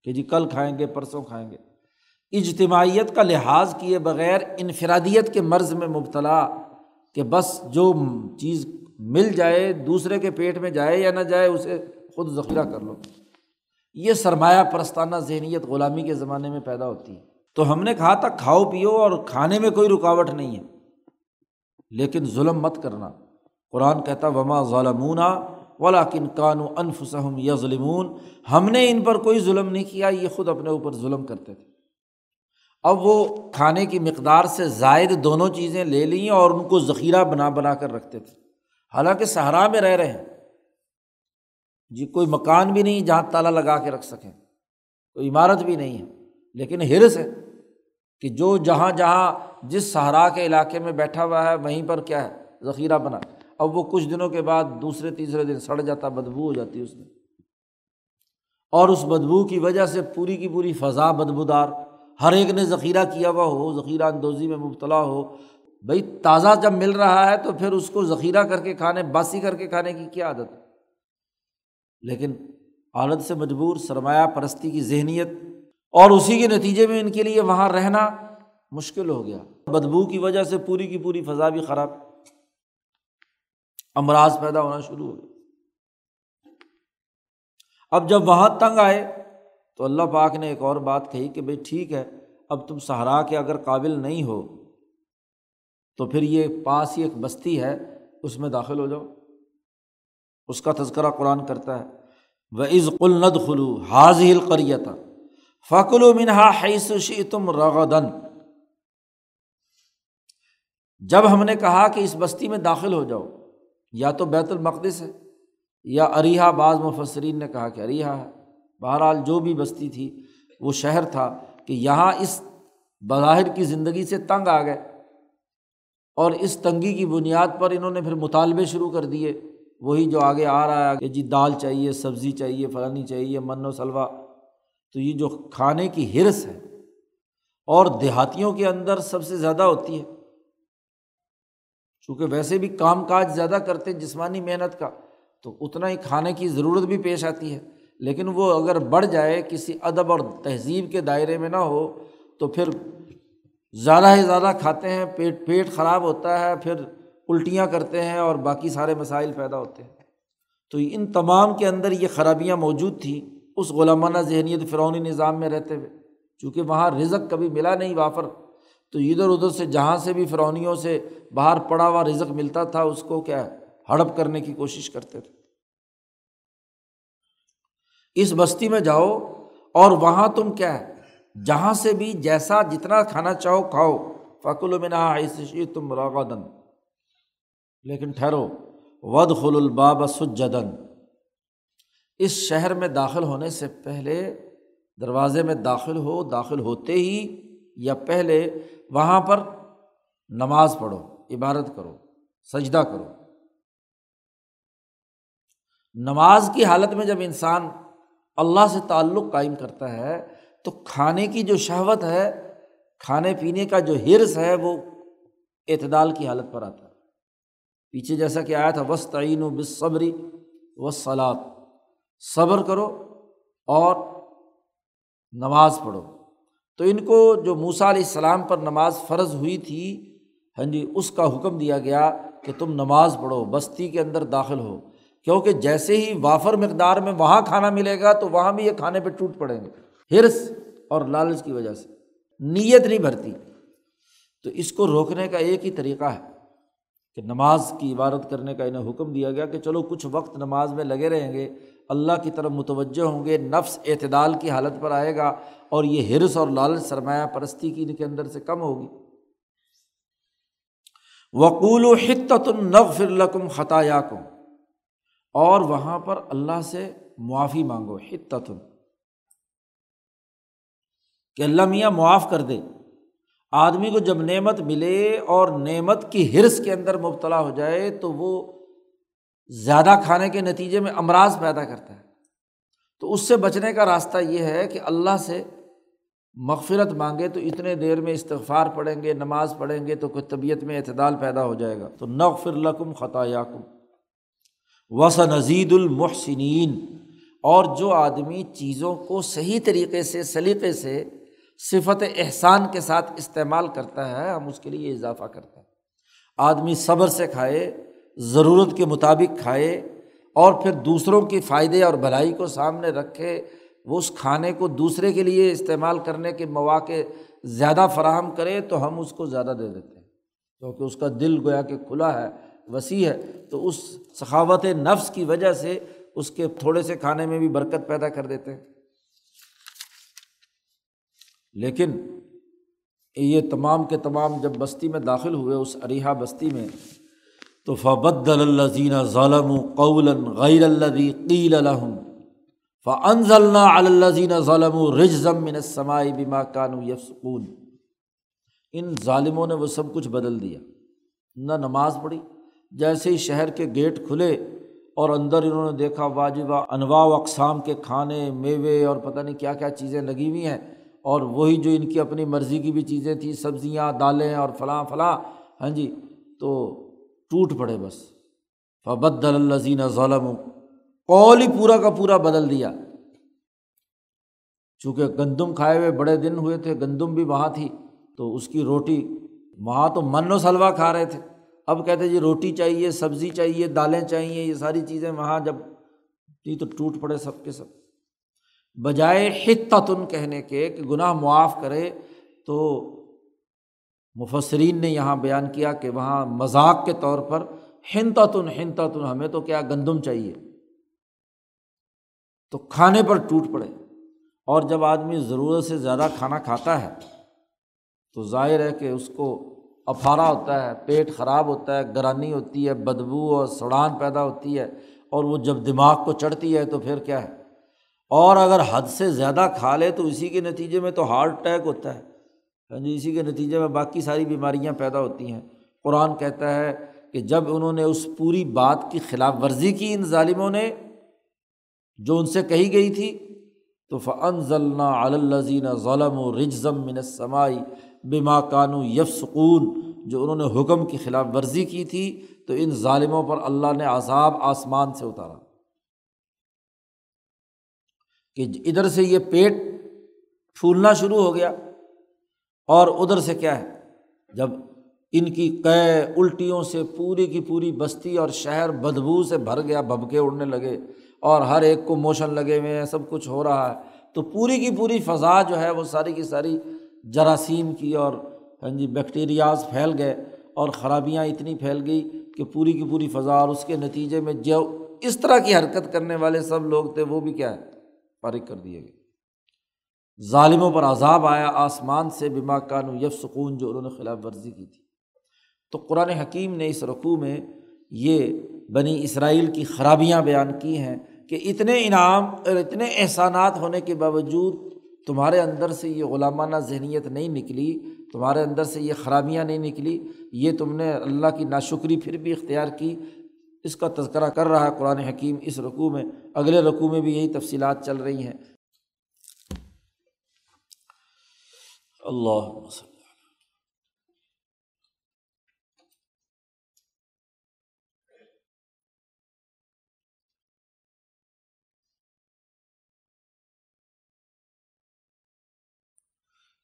کہ جی کل کھائیں گے، پرسوں کھائیں گے۔ اجتماعیت کا لحاظ کیے بغیر انفرادیت کے مرض میں مبتلا کہ بس جو چیز مل جائے، دوسرے کے پیٹ میں جائے یا نہ جائے، اسے خود ذخیرہ کر لو۔ یہ سرمایہ پرستانہ ذہنیت غلامی کے زمانے میں پیدا ہوتی ہے۔ تو ہم نے کہا تھا، کھاؤ پیو اور کھانے میں کوئی رکاوٹ نہیں ہے۔ لیکن ظلم مت کرنا۔ قرآن کہتا، وما ظالمون ولا کن کان و انفسم یا ظلمون ہم نے ان پر کوئی ظلم نہیں کیا، یہ خود اپنے اوپر ظلم کرتے تھے۔ اب وہ کھانے کی مقدار سے زائد دونوں چیزیں لے لیں اور ان کو ذخیرہ بنا بنا کر رکھتے تھے۔ حالانکہ صحرا میں رہ رہے ہیں۔ جی کوئی مکان بھی نہیں جہاں تالا لگا کے رکھ سکیں، کوئی عمارت بھی نہیں ہے۔ لیکن ہرس ہے کہ جو جہاں جہاں جس صحرا کے علاقے میں بیٹھا ہوا ہے، وہیں پر کیا ہے، ذخیرہ بنا۔ اب وہ کچھ دنوں کے بعد دوسرے، تیسرے دن سڑ جاتا، بدبو ہو جاتی اس میں۔ اور اس بدبو کی وجہ سے پوری کی پوری فضا بدبودار۔ ہر ایک نے ذخیرہ کیا ہوا ہو، ذخیرہ اندوزی میں مبتلا ہو۔ بھائی تازہ جب مل رہا ہے تو پھر اس کو ذخیرہ کر کے کھانے، باسی کر کے کھانے کی کیا عادت ہے؟ لیکن عادت سے مجبور، سرمایہ پرستی کی ذہنیت اور اسی کے نتیجے میں ان کے لیے وہاں رہنا مشکل ہو گیا۔ بدبو کی وجہ سے پوری کی پوری فضا بھی خراب۔ امراض پیدا ہونا شروع ہو گیا اب جب وہاں تنگ آئے تو اللہ پاک نے ایک اور بات کہی کہ بھائی ٹھیک ہے، اب تم سہارا کے اگر قابل نہیں ہو تو پھر یہ پاس ہی ایک بستی ہے، اس میں داخل ہو جاؤ۔ اس کا تذکرہ قرآن کرتا ہے۔ وہ عز الند خلو حاضل قریت فقل و منہا حیث تم رغدن جب ہم نے کہا کہ اس بستی میں داخل ہو جاؤ، یا تو بیت المقدس ہے، یا اریحا، بعض مفسرین نے کہا کہ اریحا ہے۔ بہرحال جو بھی بستی تھی، وہ شہر تھا کہ یہاں اس بظاہر کی زندگی سے تنگ آ گئے۔ اور اس تنگی کی بنیاد پر انہوں نے پھر مطالبے شروع کر دیے۔ وہی جو آگے آ رہا ہے کہ جی دال چاہیے، سبزی چاہیے، فلانی چاہیے، من و سلوا تو یہ جو کھانے کی ہرس ہے اور دیہاتیوں کے اندر سب سے زیادہ ہوتی ہے۔ چونکہ ویسے بھی کام کاج زیادہ کرتے جسمانی محنت کا، تو اتنا ہی کھانے کی ضرورت بھی پیش آتی ہے۔ لیکن وہ اگر بڑھ جائے، کسی ادب اور تہذیب کے دائرے میں نہ ہو، تو پھر زیادہ ہی زیادہ کھاتے ہیں، پیٹ پیٹ خراب ہوتا ہے، پھر الٹیاں کرتے ہیں اور باقی سارے مسائل پیدا ہوتے ہیں۔ تو ان تمام کے اندر یہ خرابیاں موجود تھیں اس غلامانہ ذہنیت فرونی نظام میں رہتے ہوئے۔ چونکہ وہاں رزق کبھی ملا نہیں وافر، تو ادھر ادھر سے جہاں سے بھی فرونیوں سے باہر پڑا ہوا رزق ملتا تھا، اس کو کیا ہڑپ کرنے کی کوشش کرتے تھے۔ اس بستی میں جاؤ اور وہاں تم کیا ہے؟ جہاں سے بھی جیسا جتنا کھانا چاہو کھاؤ۔ فکل منا ایسی تم راغدن لیکن ٹھہرو۔ ود خل الباب سجدن اس شہر میں داخل ہونے سے پہلے دروازے میں داخل ہو، داخل ہوتے ہی یا پہلے وہاں پر نماز پڑھو، عبادت کرو، سجدہ کرو۔ نماز کی حالت میں جب انسان اللہ سے تعلق قائم کرتا ہے، تو کھانے کی جو شہوت ہے، کھانے پینے کا جو حرص ہے، وہ اعتدال کی حالت پر آتا ہے۔ پیچھے جیسا کہ آیا تھا وس تعین و بصبری و سلاد صبر کرو اور نماز پڑھو۔ تو ان کو جو موسا علیہ السلام پر نماز فرض ہوئی تھی ہاں جی اس کا حکم دیا گیا کہ تم نماز پڑھو، بستی کے اندر داخل ہو۔ کیونکہ جیسے ہی وافر مقدار میں وہاں کھانا ملے گا، تو وہاں بھی یہ کھانے پہ ٹوٹ پڑیں گے۔ ہرس اور لالچ کی وجہ سے۔ نیت نہیں بھرتی۔ تو اس کو روکنے کا ایک ہی طریقہ ہے۔ کہ نماز کی عبادت کرنے کا انہیں حکم دیا گیا کہ چلو کچھ وقت نماز میں لگے رہیں گے، اللہ کی طرف متوجہ ہوں گے، نفس اعتدال کی حالت پر آئے گا اور یہ ہرس اور لالچ سرمایہ پرستی کی ان کے اندر سے کم ہوگی۔ وقول و حت النغ القم خطایا کم اور وہاں پر اللہ سے معافی مانگو حتتن کہ اللہ میاں معاف کر دے۔ آدمی کو جب نعمت ملے اور نعمت کی حرص کے اندر مبتلا ہو جائے تو وہ زیادہ کھانے کے نتیجے میں امراض پیدا کرتا ہے۔ تو اس سے بچنے کا راستہ یہ ہے کہ اللہ سے مغفرت مانگے تو اتنے دیر میں استغفار پڑھیں گے، نماز پڑھیں گے تو کوئی طبیعت میں اعتدال پیدا ہو جائے گا۔ تو نغفر لکم خطا یاکم وس نزید المحسنین۔ اور جو آدمی چیزوں کو صحیح طریقے سے، سلیقے سے صفت احسان کے ساتھ استعمال کرتا ہے، ہم اس کے لیے اضافہ کرتے ہیں۔ آدمی صبر سے کھائے، ضرورت کے مطابق کھائے اور پھر دوسروں کے فائدے اور بھلائی کو سامنے رکھے، وہ اس کھانے کو دوسرے کے لیے استعمال کرنے کے مواقع زیادہ فراہم کرے تو ہم اس کو زیادہ دے دیتے ہیں۔ کیونکہ اس کا دل گویا کہ کھلا ہے، وسیع ہے، تو اس سخاوت نفس کی وجہ سے اس کے تھوڑے سے کھانے میں بھی برکت پیدا کر دیتے ہیں۔ لیکن یہ تمام کے تمام جب بستی میں داخل ہوئے، اس اریحا بستی میں، تو فبد الزین ظالم قول غیر الدی قیل الحم فنزل الزین ظالم رجزم من سماعی بیما کانو یفسکون ان ظالموں نے وہ سب کچھ بدل دیا۔ نہ نماز پڑھی، جیسے ہی شہر کے گیٹ کھلے اور اندر انہوں نے دیکھا واجبہ انواع و اقسام کے کھانے، میوے اور پتہ نہیں کیا کیا چیزیں لگی ہوئی ہیں اور وہی جو ان کی اپنی مرضی کی بھی چیزیں تھیں، سبزیاں، دالیں اور فلاں فلاں ہاں جی تو ٹوٹ پڑے بس۔ فبد الزین ظلم قول ہی پورا کا پورا بدل دیا۔ چونکہ گندم کھائے ہوئے بڑے دن ہوئے تھے، گندم بھی وہاں تھی، تو اس کی روٹی وہاں تو من و سلوا کھا رہے تھے۔ اب کہتے جی روٹی چاہیے، سبزی چاہیے، دالیں چاہیے، یہ ساری چیزیں وہاں جب تھی تو ٹوٹ پڑے سب کے سب۔ بجائے حتن کہنے کے کہ گناہ معاف کرے، تو مفسرین نے یہاں بیان کیا کہ وہاں مذاق کے طور پر ہنتن ہنتن ہمیں تو کیا گندم چاہیے؟ تو کھانے پر ٹوٹ پڑے۔ اور جب آدمی ضرورت سے زیادہ کھانا کھاتا ہے، تو ظاہر ہے کہ اس کو افارا ہوتا ہے، پیٹ خراب ہوتا ہے، گرانی ہوتی ہے، بدبو اور سڑان پیدا ہوتی ہے، اور وہ جب دماغ کو چڑھتی ہے تو پھر کیا ہے؟ اور اگر حد سے زیادہ کھا لے تو اسی کے نتیجے میں تو ہارٹ اٹیک ہوتا ہے۔ ہاں جی اسی کے نتیجے میں باقی ساری بیماریاں پیدا ہوتی ہیں۔ قرآن کہتا ہے کہ جب انہوں نے اس پوری بات کی خلاف ورزی کی ان ظالموں نے، جو ان سے کہی گئی تھی، تو فن ضلع الزین ظلم و رجزم من سمائی بما کانو یف سکون جو انہوں نے حکم کی خلاف ورزی کی تھی، تو ان ظالموں پر اللہ نے عذاب آسمان سے اتارا۔ کہ ادھر سے یہ پیٹ پھولنا شروع ہو گیا اور ادھر سے کیا ہے؟ جب ان کی قے الٹیوں سے پوری کی پوری بستی اور شہر بدبو سے بھر گیا، بھبکے اڑنے لگے اور ہر ایک کو موشن لگے ہوئے ہیں، سب کچھ ہو رہا ہے۔ تو پوری کی پوری فضا جو ہے وہ ساری کی ساری جراثیم کی اور ہاں جی بیکٹیریاز پھیل گئے اور خرابیاں اتنی پھیل گئی کہ پوری کی پوری فضا اور اس کے نتیجے میں جو اس طرح کی حرکت کرنے والے سب لوگ تھے، وہ بھی کیا ہے؟ فارغ کر دیے گئے۔ ظالموں پر عذاب آیا، آسمان سے بما کانو یف سکون جو انہوں نے خلاف ورزی کی تھی۔ تو قرآن حکیم نے اس رقوع میں یہ بنی اسرائیل کی خرابیاں بیان کی ہیں کہ اتنے انعام اور اتنے احسانات ہونے کے باوجود تمہارے اندر سے یہ غلامانہ ذہنیت نہیں نکلی، تمہارے اندر سے یہ خرابیاں نہیں نکلی۔ یہ تم نے اللہ کی ناشکری پھر بھی اختیار کی۔ اس کا تذکرہ کر رہا ہے قرآن حکیم اس رقوع میں۔ اگلے رقوع میں بھی یہی تفصیلات چل رہی ہیں۔ اللہ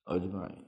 اجمائیں